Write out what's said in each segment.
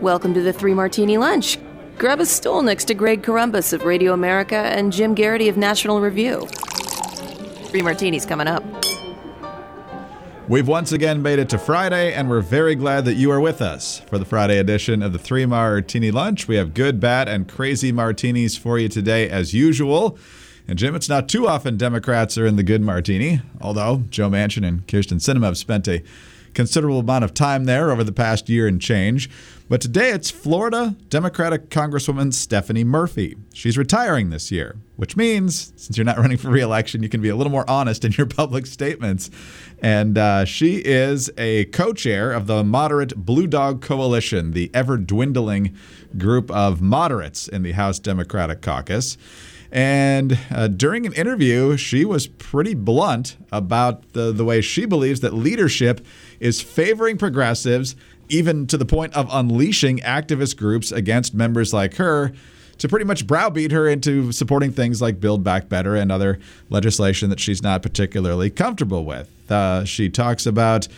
Welcome to the Three Martini Lunch. Grab a stool next to Greg Corombos of Radio America and Jim Geraghty of National Review. Three martinis coming up. We've once again made it to Friday, and we're very glad that you are with us for the Friday edition of the Three Martini Lunch. We have good, bad, and crazy martinis for you today, as usual. And Jim, it's not too often Democrats are in the good martini, although Joe Manchin and Kyrsten Sinema have spent a considerable amount of time there over the past year and change. But today it's Florida Democratic Congresswoman Stephanie Murphy. She's retiring this year, which means since you're not running for reelection, you can be a little more honest in your public statements. And uh, she is a co chair of the moderate Blue Dog Coalition, the ever dwindling group of moderates in the House Democratic Caucus. And uh, during an interview, she was pretty blunt about the, the way she believes that leadership is favoring progressives, even to the point of unleashing activist groups against members like her to pretty much browbeat her into supporting things like Build Back Better and other legislation that she's not particularly comfortable with. Uh, she talks about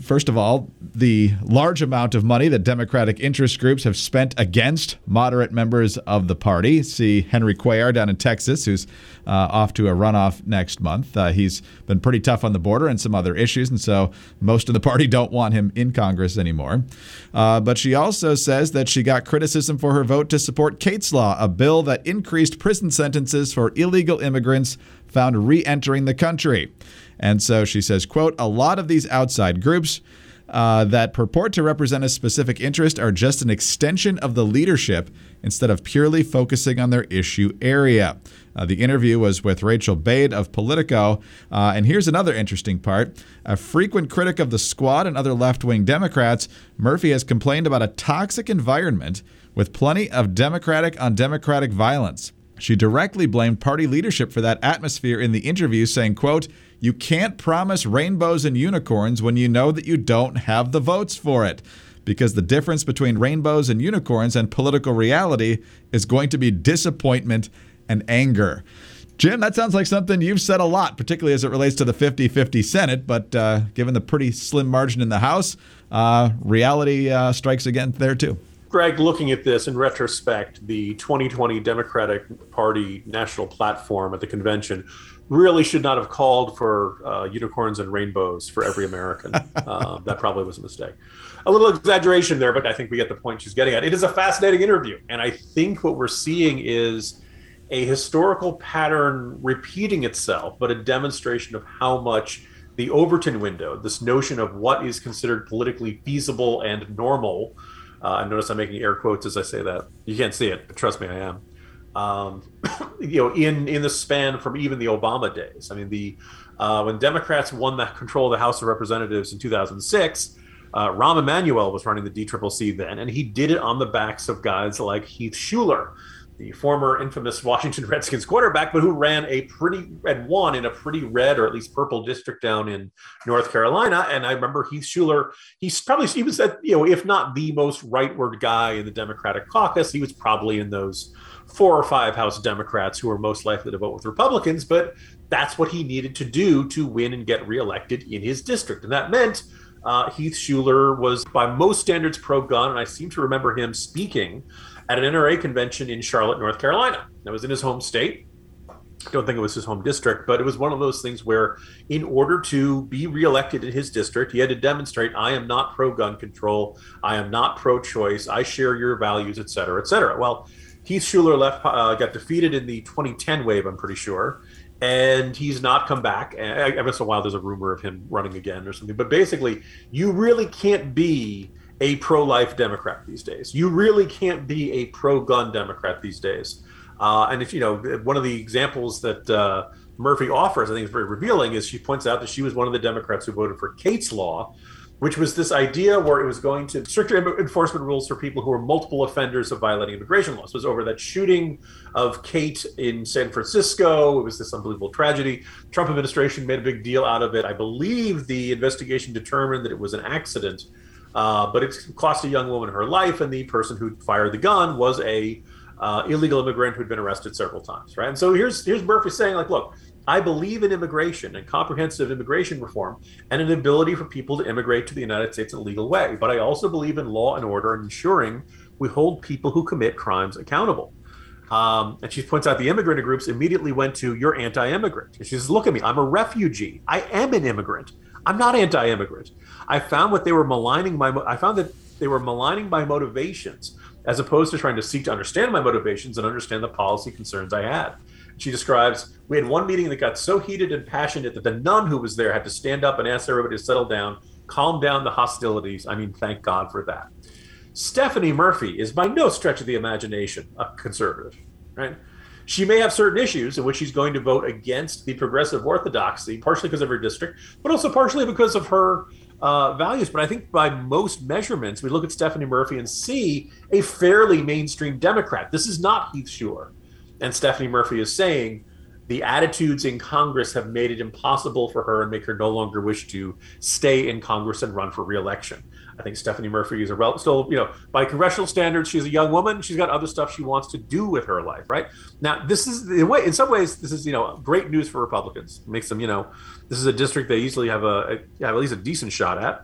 First of all, the large amount of money that Democratic interest groups have spent against moderate members of the party. See Henry Cuellar down in Texas, who's uh, off to a runoff next month. Uh, he's been pretty tough on the border and some other issues, and so most of the party don't want him in Congress anymore. Uh, but she also says that she got criticism for her vote to support Kate's Law, a bill that increased prison sentences for illegal immigrants found re entering the country. And so she says, quote, a lot of these outside groups uh, that purport to represent a specific interest are just an extension of the leadership instead of purely focusing on their issue area. Uh, the interview was with Rachel Bade of Politico. Uh, and here's another interesting part. A frequent critic of the squad and other left wing Democrats, Murphy has complained about a toxic environment with plenty of Democratic on Democratic violence. She directly blamed party leadership for that atmosphere in the interview, saying, quote, you can't promise rainbows and unicorns when you know that you don't have the votes for it. Because the difference between rainbows and unicorns and political reality is going to be disappointment and anger. Jim, that sounds like something you've said a lot, particularly as it relates to the 50 50 Senate. But uh, given the pretty slim margin in the House, uh, reality uh, strikes again there, too. Greg, looking at this in retrospect, the 2020 Democratic Party national platform at the convention really should not have called for uh, unicorns and rainbows for every American. uh, that probably was a mistake. A little exaggeration there, but I think we get the point she's getting at. It is a fascinating interview. And I think what we're seeing is a historical pattern repeating itself, but a demonstration of how much the Overton window, this notion of what is considered politically feasible and normal, uh, I notice I'm making air quotes as I say that. You can't see it, but trust me, I am. Um, you know, in in the span from even the Obama days. I mean, the uh, when Democrats won the control of the House of Representatives in 2006, uh, Rahm Emanuel was running the DCCC then, and he did it on the backs of guys like Heath Shuler, the former infamous Washington Redskins quarterback, but who ran a pretty and won in a pretty red or at least purple district down in North Carolina. And I remember Heath Shuler, he's probably he was that, you know, if not the most rightward guy in the Democratic caucus, he was probably in those four or five House Democrats who are most likely to vote with Republicans, but that's what he needed to do to win and get reelected in his district. And that meant uh, Heath Shuler was, by most standards, pro gun. And I seem to remember him speaking at an NRA convention in Charlotte, North Carolina. That was in his home state. I don't think it was his home district, but it was one of those things where, in order to be reelected in his district, he had to demonstrate I am not pro gun control, I am not pro choice, I share your values, et cetera, et cetera. Well, Keith Shuler left, uh, got defeated in the 2010 wave, I'm pretty sure, and he's not come back. Every once in a while, there's a rumor of him running again or something. But basically, you really can't be a pro-life Democrat these days. You really can't be a pro-gun Democrat these days. Uh, and if you know, one of the examples that uh, Murphy offers, I think is very revealing, is she points out that she was one of the Democrats who voted for Kate's Law, which was this idea where it was going to stricter enforcement rules for people who were multiple offenders of violating immigration laws. It was over that shooting of Kate in San Francisco. It was this unbelievable tragedy. Trump administration made a big deal out of it. I believe the investigation determined that it was an accident, uh, but it cost a young woman her life, and the person who fired the gun was a uh, illegal immigrant who'd been arrested several times, right? And so here's here's Murphy saying, like, look, I believe in immigration and comprehensive immigration reform and an ability for people to immigrate to the United States in a legal way. But I also believe in law and order and ensuring we hold people who commit crimes accountable. Um, and she points out the immigrant groups immediately went to, You're anti immigrant. And she says, Look at me, I'm a refugee. I am an immigrant. I'm not anti immigrant. I found what they were maligning my, I found that they were maligning my motivations as opposed to trying to seek to understand my motivations and understand the policy concerns I had. She describes we had one meeting that got so heated and passionate that the nun who was there had to stand up and ask everybody to settle down, calm down the hostilities. I mean, thank God for that. Stephanie Murphy is by no stretch of the imagination a conservative, right? She may have certain issues in which she's going to vote against the progressive orthodoxy, partially because of her district, but also partially because of her uh, values. But I think by most measurements, we look at Stephanie Murphy and see a fairly mainstream Democrat. This is not Heath Shuler. And Stephanie Murphy is saying the attitudes in Congress have made it impossible for her and make her no longer wish to stay in Congress and run for reelection. I think Stephanie Murphy is a rel- still, you know, by congressional standards, she's a young woman. She's got other stuff she wants to do with her life, right? Now, this is in way, in some ways, this is you know great news for Republicans. It makes them, you know, this is a district they easily have a, a have at least a decent shot at,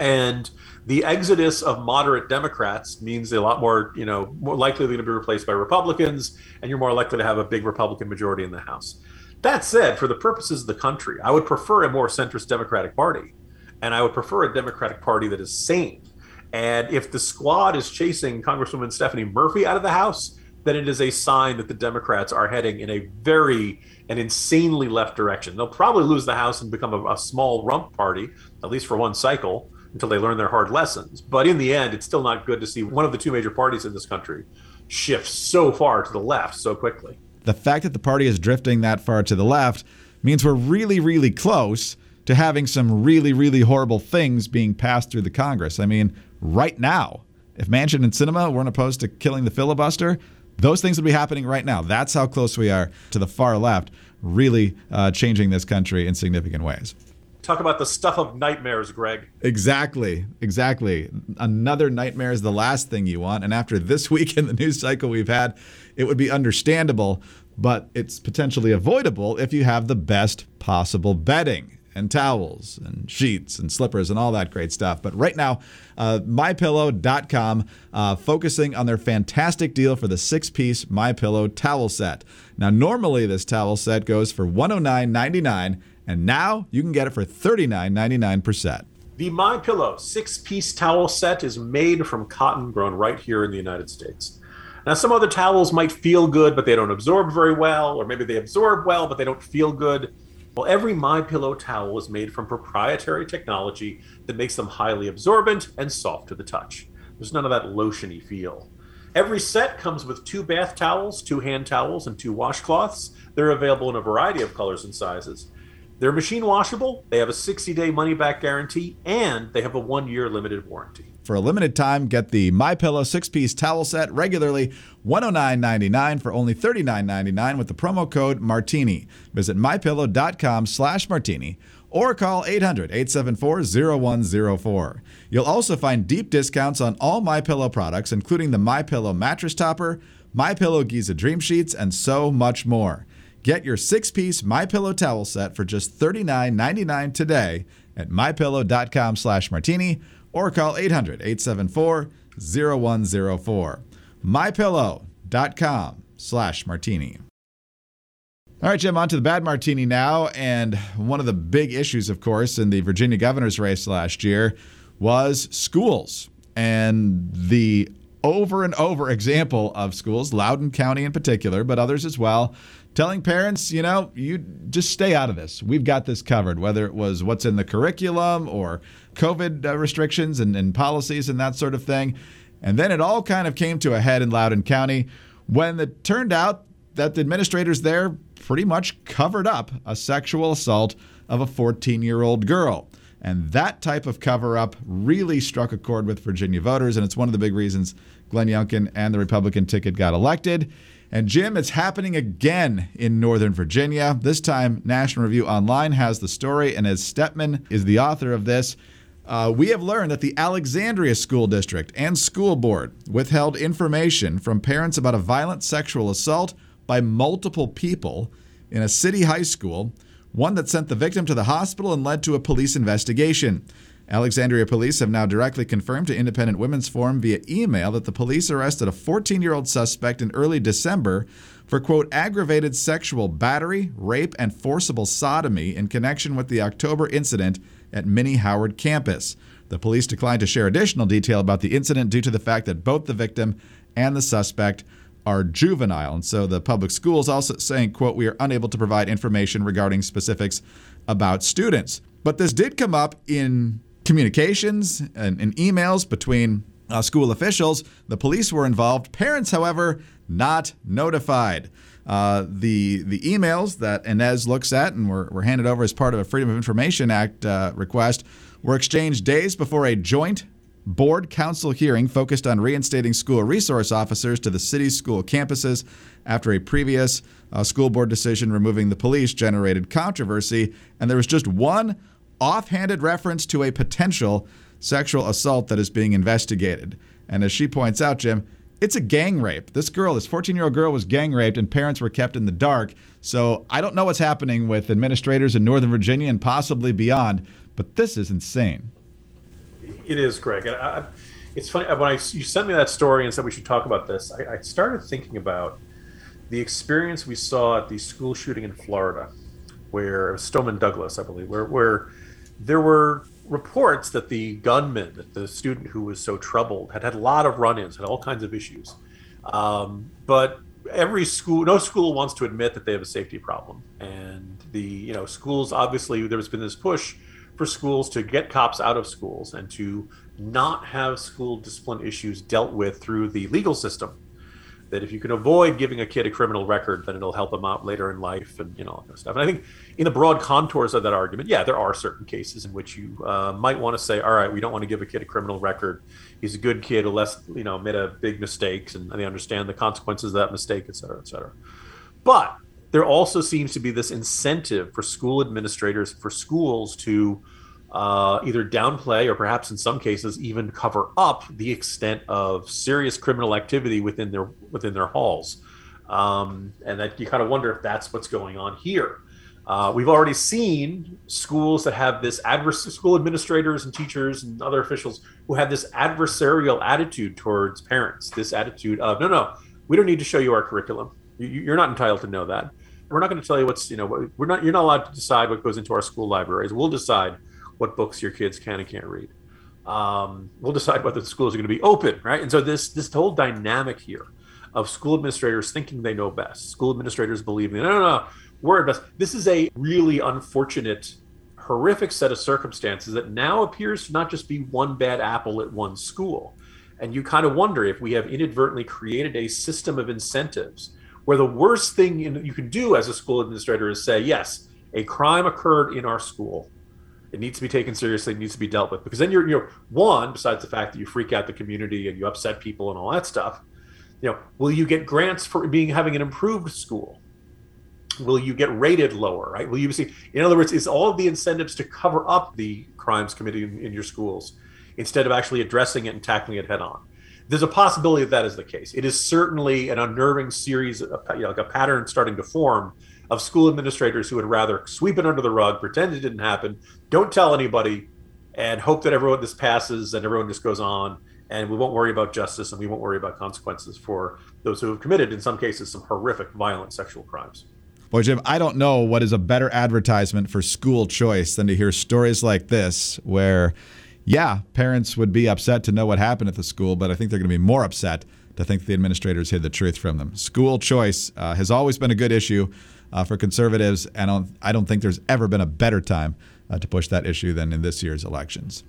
and the exodus of moderate Democrats means a lot more, you know, more likely going to be replaced by Republicans, and you're more likely to have a big Republican majority in the House. That said, for the purposes of the country, I would prefer a more centrist Democratic Party, and I would prefer a Democratic Party that is sane. And if the squad is chasing Congresswoman Stephanie Murphy out of the House, then it is a sign that the Democrats are heading in a very and insanely left direction. They'll probably lose the House and become a, a small rump party, at least for one cycle until they learn their hard lessons. But in the end, it's still not good to see one of the two major parties in this country shift so far to the left so quickly. The fact that the party is drifting that far to the left means we're really, really close to having some really, really horrible things being passed through the Congress. I mean, right now, if Manchin and Sinema weren't opposed to killing the filibuster, those things would be happening right now. That's how close we are to the far left, really uh, changing this country in significant ways. Talk about the stuff of nightmares, Greg. Exactly. Exactly. Another nightmare is the last thing you want. And after this week in the news cycle we've had, it would be understandable, but it's potentially avoidable if you have the best possible bedding and towels and sheets and slippers and all that great stuff. But right now, uh, mypillow.com uh, focusing on their fantastic deal for the six-piece MyPillow towel set. Now, normally this towel set goes for $109.99 and now you can get it for $39.99 per set. The My Pillow six-piece towel set is made from cotton grown right here in the United States. Now, some other towels might feel good, but they don't absorb very well, or maybe they absorb well, but they don't feel good. Well, every My Pillow towel is made from proprietary technology that makes them highly absorbent and soft to the touch. There's none of that lotiony feel. Every set comes with two bath towels, two hand towels, and two washcloths. They're available in a variety of colors and sizes. They're machine washable, they have a 60 day money back guarantee, and they have a one year limited warranty. For a limited time, get the My Pillow six-piece towel set regularly $109.99 for only $39.99 with the promo code Martini. Visit mypillow.com slash martini or call 800-874-0104. You'll also find deep discounts on all My Pillow products including the My Pillow mattress topper, My Pillow Giza Dream Sheets and so much more. Get your six-piece My Pillow towel set for just $39.99 today at mypillow.com slash martini or call 800-874-0104. mypillow.com slash martini. All right, Jim, on to the bad martini now. And one of the big issues, of course, in the Virginia governor's race last year was schools and the over and over example of schools, Loudoun County in particular, but others as well, telling parents, you know, you just stay out of this. We've got this covered, whether it was what's in the curriculum or COVID uh, restrictions and, and policies and that sort of thing. And then it all kind of came to a head in Loudoun County when it turned out that the administrators there pretty much covered up a sexual assault of a 14 year old girl. And that type of cover up really struck a chord with Virginia voters. And it's one of the big reasons Glenn Youngkin and the Republican ticket got elected. And Jim, it's happening again in Northern Virginia. This time, National Review Online has the story, and Inez Stepman is the author of this, uh, we have learned that the Alexandria School District and School Board withheld information from parents about a violent sexual assault by multiple people in a city high school, one that sent the victim to the hospital and led to a police investigation. Alexandria police have now directly confirmed to Independent Women's Forum via email that the police arrested a 14 year old suspect in early December for, quote, aggravated sexual battery, rape, and forcible sodomy in connection with the October incident at Minnie Howard campus. The police declined to share additional detail about the incident due to the fact that both the victim and the suspect are juvenile. And so the public schools also saying, quote, we are unable to provide information regarding specifics about students. But this did come up in communications and, and emails between uh, school officials. The police were involved. Parents, however, not notified. Uh, the the emails that Inez looks at and were, were handed over as part of a Freedom of Information Act uh, request were exchanged days before a joint board council hearing focused on reinstating school resource officers to the city's school campuses after a previous uh, school board decision removing the police generated controversy. And there was just one offhanded reference to a potential sexual assault that is being investigated. And as she points out, Jim, it's a gang rape. This girl, this 14 year old girl, was gang raped and parents were kept in the dark. So I don't know what's happening with administrators in Northern Virginia and possibly beyond, but this is insane. It is, Greg. I, it's funny when I you sent me that story and said we should talk about this. I, I started thinking about the experience we saw at the school shooting in Florida, where Stoneman Douglas, I believe, where where there were reports that the gunman, that the student who was so troubled, had had a lot of run-ins, had all kinds of issues. Um, but every school, no school wants to admit that they have a safety problem, and the you know schools obviously there's been this push for schools to get cops out of schools and to not have school discipline issues dealt with through the legal system that if you can avoid giving a kid a criminal record, then it'll help them out later in life and you know all that stuff. And I think in the broad contours of that argument, yeah, there are certain cases in which you uh, might want to say, all right, we don't want to give a kid a criminal record. He's a good kid less you know made a big mistakes and they understand the consequences of that mistake, et cetera, et cetera. But there also seems to be this incentive for school administrators, for schools to uh, either downplay or perhaps in some cases even cover up the extent of serious criminal activity within their within their halls, um, and that you kind of wonder if that's what's going on here. Uh, we've already seen schools that have this adverse school administrators and teachers and other officials who have this adversarial attitude towards parents. This attitude of no, no, we don't need to show you our curriculum. You, are not entitled to know that. We're not going to tell you what's you know we're not you're not allowed to decide what goes into our school libraries. We'll decide what books your kids can and can't read. Um, we'll decide whether the schools are going to be open, right? And so this this whole dynamic here of school administrators thinking they know best, school administrators believing no, no, no, we're best. This is a really unfortunate, horrific set of circumstances that now appears to not just be one bad apple at one school. And you kind of wonder if we have inadvertently created a system of incentives where the worst thing you can do as a school administrator is say, yes, a crime occurred in our school it needs to be taken seriously. It needs to be dealt with because then you're, you know, one besides the fact that you freak out the community and you upset people and all that stuff. You know, will you get grants for being having an improved school? Will you get rated lower? Right? Will you see? In other words, is all of the incentives to cover up the crimes committed in, in your schools instead of actually addressing it and tackling it head on? There's a possibility that that is the case. It is certainly an unnerving series, of, you know, like a pattern starting to form of school administrators who would rather sweep it under the rug, pretend it didn't happen, don't tell anybody, and hope that everyone this passes and everyone just goes on, and we won't worry about justice and we won't worry about consequences for those who have committed, in some cases, some horrific, violent sexual crimes. Boy, Jim, I don't know what is a better advertisement for school choice than to hear stories like this, where, yeah, parents would be upset to know what happened at the school, but I think they're going to be more upset to think the administrators hid the truth from them. School choice uh, has always been a good issue uh, for conservatives, and I don't, I don't think there's ever been a better time uh, to push that issue than in this year's elections.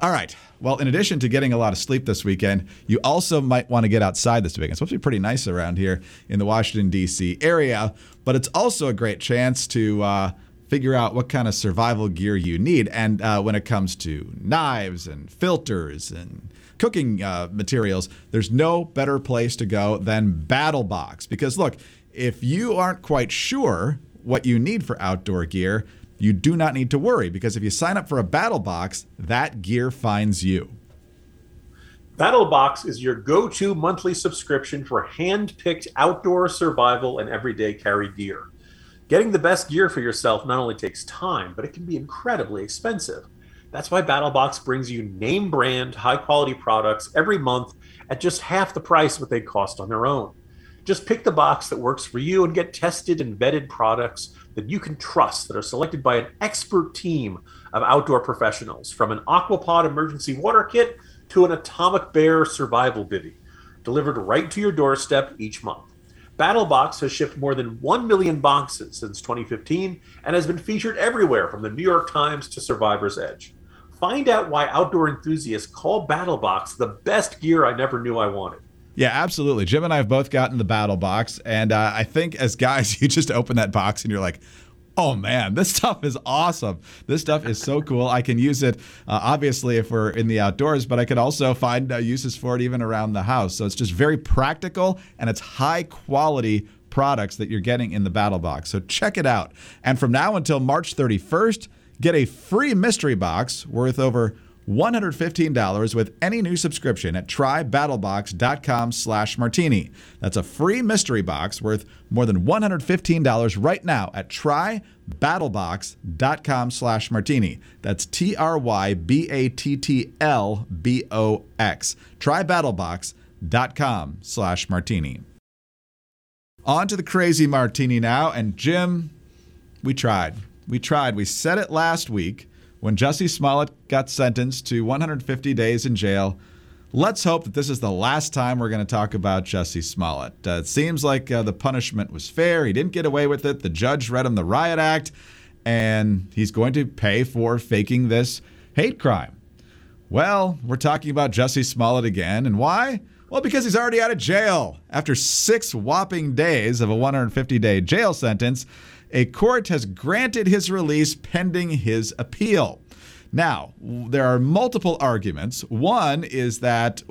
All right. Well, in addition to getting a lot of sleep this weekend, you also might want to get outside this weekend. It's supposed to be pretty nice around here in the Washington, D.C. area, but it's also a great chance to uh, figure out what kind of survival gear you need. And uh, when it comes to knives and filters and cooking uh, materials, there's no better place to go than BattleBox. Because look, if you aren't quite sure what you need for outdoor gear, you do not need to worry because if you sign up for a BattleBox, that gear finds you. BattleBox is your go to monthly subscription for hand picked outdoor survival and everyday carry gear. Getting the best gear for yourself not only takes time, but it can be incredibly expensive. That's why BattleBox brings you name brand, high quality products every month at just half the price what they cost on their own. Just pick the box that works for you and get tested and vetted products that you can trust that are selected by an expert team of outdoor professionals, from an Aquapod emergency water kit to an Atomic Bear survival bivy, delivered right to your doorstep each month. BattleBox has shipped more than 1 million boxes since 2015 and has been featured everywhere from the New York Times to Survivor's Edge. Find out why outdoor enthusiasts call BattleBox the best gear I never knew I wanted. Yeah, absolutely. Jim and I have both gotten the battle box, and uh, I think as guys, you just open that box and you're like, oh man, this stuff is awesome. This stuff is so cool. I can use it, uh, obviously, if we're in the outdoors, but I can also find uh, uses for it even around the house. So it's just very practical and it's high quality products that you're getting in the battle box. So check it out. And from now until March 31st, get a free mystery box worth over $115 with any new subscription at trybattlbox.com slash martini. That's a free mystery box worth more than $115 right now at trybattlbox.com slash martini. That's T-R-Y-B-A-T-T-L-B-O-X. trybattlbox.com slash martini. On to the crazy martini now. And Jim, we tried. We tried. We said it last week when Jussie Smollett got sentenced to 150 days in jail. Let's hope that this is the last time we're going to talk about Jussie Smollett. Uh, it seems like uh, the punishment was fair. He didn't get away with it. The judge read him the riot act, and he's going to pay for faking this hate crime. Well, we're talking about Jussie Smollett again. And why? Well, because he's already out of jail. After six whopping days of a 150 day jail sentence, a court has granted his release pending his appeal. Now, there are multiple arguments. One is that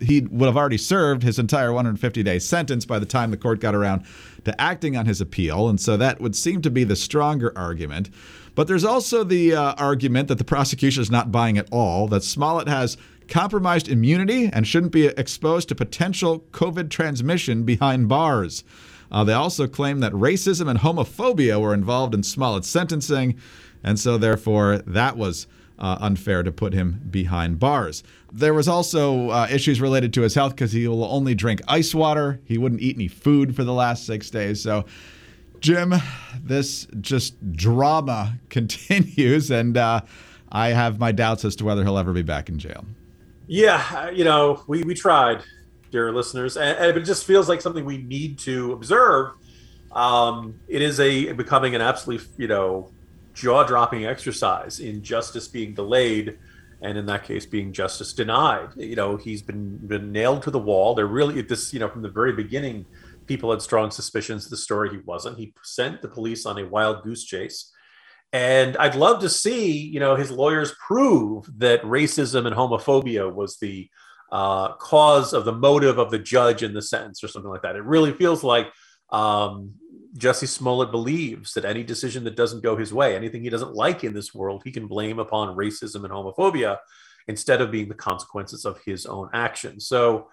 he would have already served his entire 150 day sentence by the time the court got around to acting on his appeal, and so that would seem to be the stronger argument. But there's also the uh, argument that the prosecution is not buying at all, that Smollett has compromised immunity and shouldn't be exposed to potential COVID transmission behind bars. Uh, they also claim that racism and homophobia were involved in Smollett's sentencing, and so therefore that was uh, unfair to put him behind bars. There was also uh, issues related to his health because he will only drink ice water. He wouldn't eat any food for the last six days. So, Jim, this just drama continues, and uh, I have my doubts as to whether he'll ever be back in jail. Yeah, you know, we, we tried dear listeners, and, and it just feels like something we need to observe. Um, it is a becoming an absolutely you know jaw-dropping exercise in justice being delayed, and in that case, being justice denied. You know, he's been been nailed to the wall. They're really this you know from the very beginning, people had strong suspicions the story he wasn't. He sent the police on a wild goose chase. And I'd love to see, you know, his lawyers prove that racism and homophobia was the uh, cause of the motive of the judge in the sentence or something like that. It really feels like um, Jussie Smollett believes that any decision that doesn't go his way, anything he doesn't like in this world, he can blame upon racism and homophobia instead of being the consequences of his own actions. So,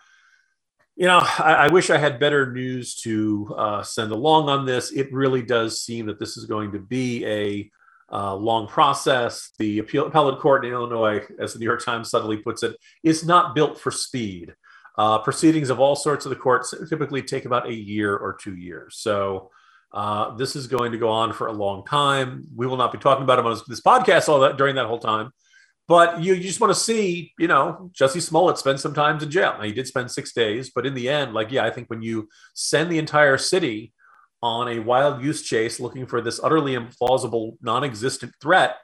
you know, I, I wish I had better news to uh, send along on this. It really does seem that this is going to be a uh, long process. The appeal, appellate court in Illinois, as the New York Times subtly puts it, is not built for speed. Uh, proceedings of all sorts of the courts typically take about a year or two years. So uh, this is going to go on for a long time. We will not be talking about it on this podcast all that during that whole time. But you, you just want to see, you know, Jussie Smollett spend some time in jail. Now, he did spend six days, but in the end, like, yeah, I think when you send the entire city on a wild goose chase looking for this utterly implausible, non existent threat,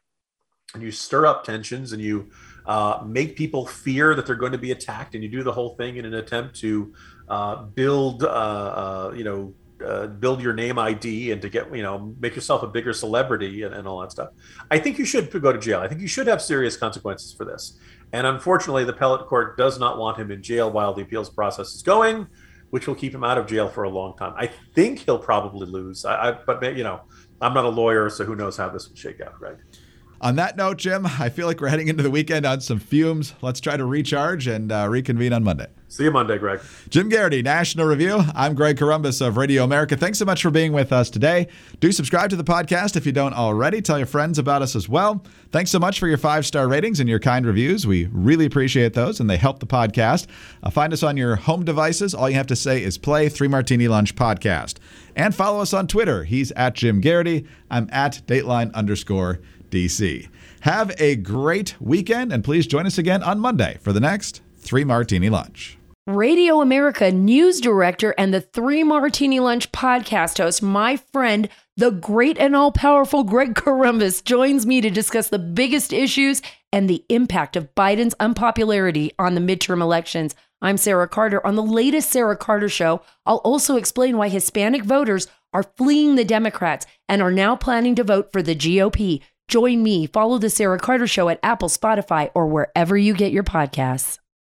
and you stir up tensions and you uh, make people fear that they're going to be attacked, and you do the whole thing in an attempt to uh, build, uh, uh you know, uh, build your name ID and to get, you know, make yourself a bigger celebrity and, and all that stuff. I think you should go to jail. I think you should have serious consequences for this. And unfortunately, the appellate court does not want him in jail while the appeals process is going which will keep him out of jail for a long time. I think he'll probably lose. I, I, but you know, I'm not a lawyer, so who knows how this will shake out, right? On that note, Jim, I feel like we're heading into the weekend on some fumes. Let's try to recharge and uh, reconvene on Monday. See you Monday, Greg. Jim Geraghty, National Review. I'm Greg Corombos of Radio America. Thanks so much for being with us today. Do subscribe to the podcast if you don't already. Tell your friends about us as well. Thanks so much for your five star ratings and your kind reviews. We really appreciate those, and they help the podcast. Uh, find us on your home devices. All you have to say is play Three Martini Lunch podcast. And follow us on Twitter. He's at Jim Geraghty. I'm at Dateline underscore DC. Have a great weekend, and please join us again on Monday for the next Three Martini Lunch. Radio America news director and the Three Martini Lunch podcast host, my friend, the great and all powerful Greg Corombos, joins me to discuss the biggest issues and the impact of Biden's unpopularity on the midterm elections. I'm Sarah Carter. On the latest Sarah Carter show, I'll also explain why Hispanic voters are fleeing the Democrats and are now planning to vote for the GOP. Join me, follow the Sarah Carter show at Apple, Spotify, or wherever you get your podcasts.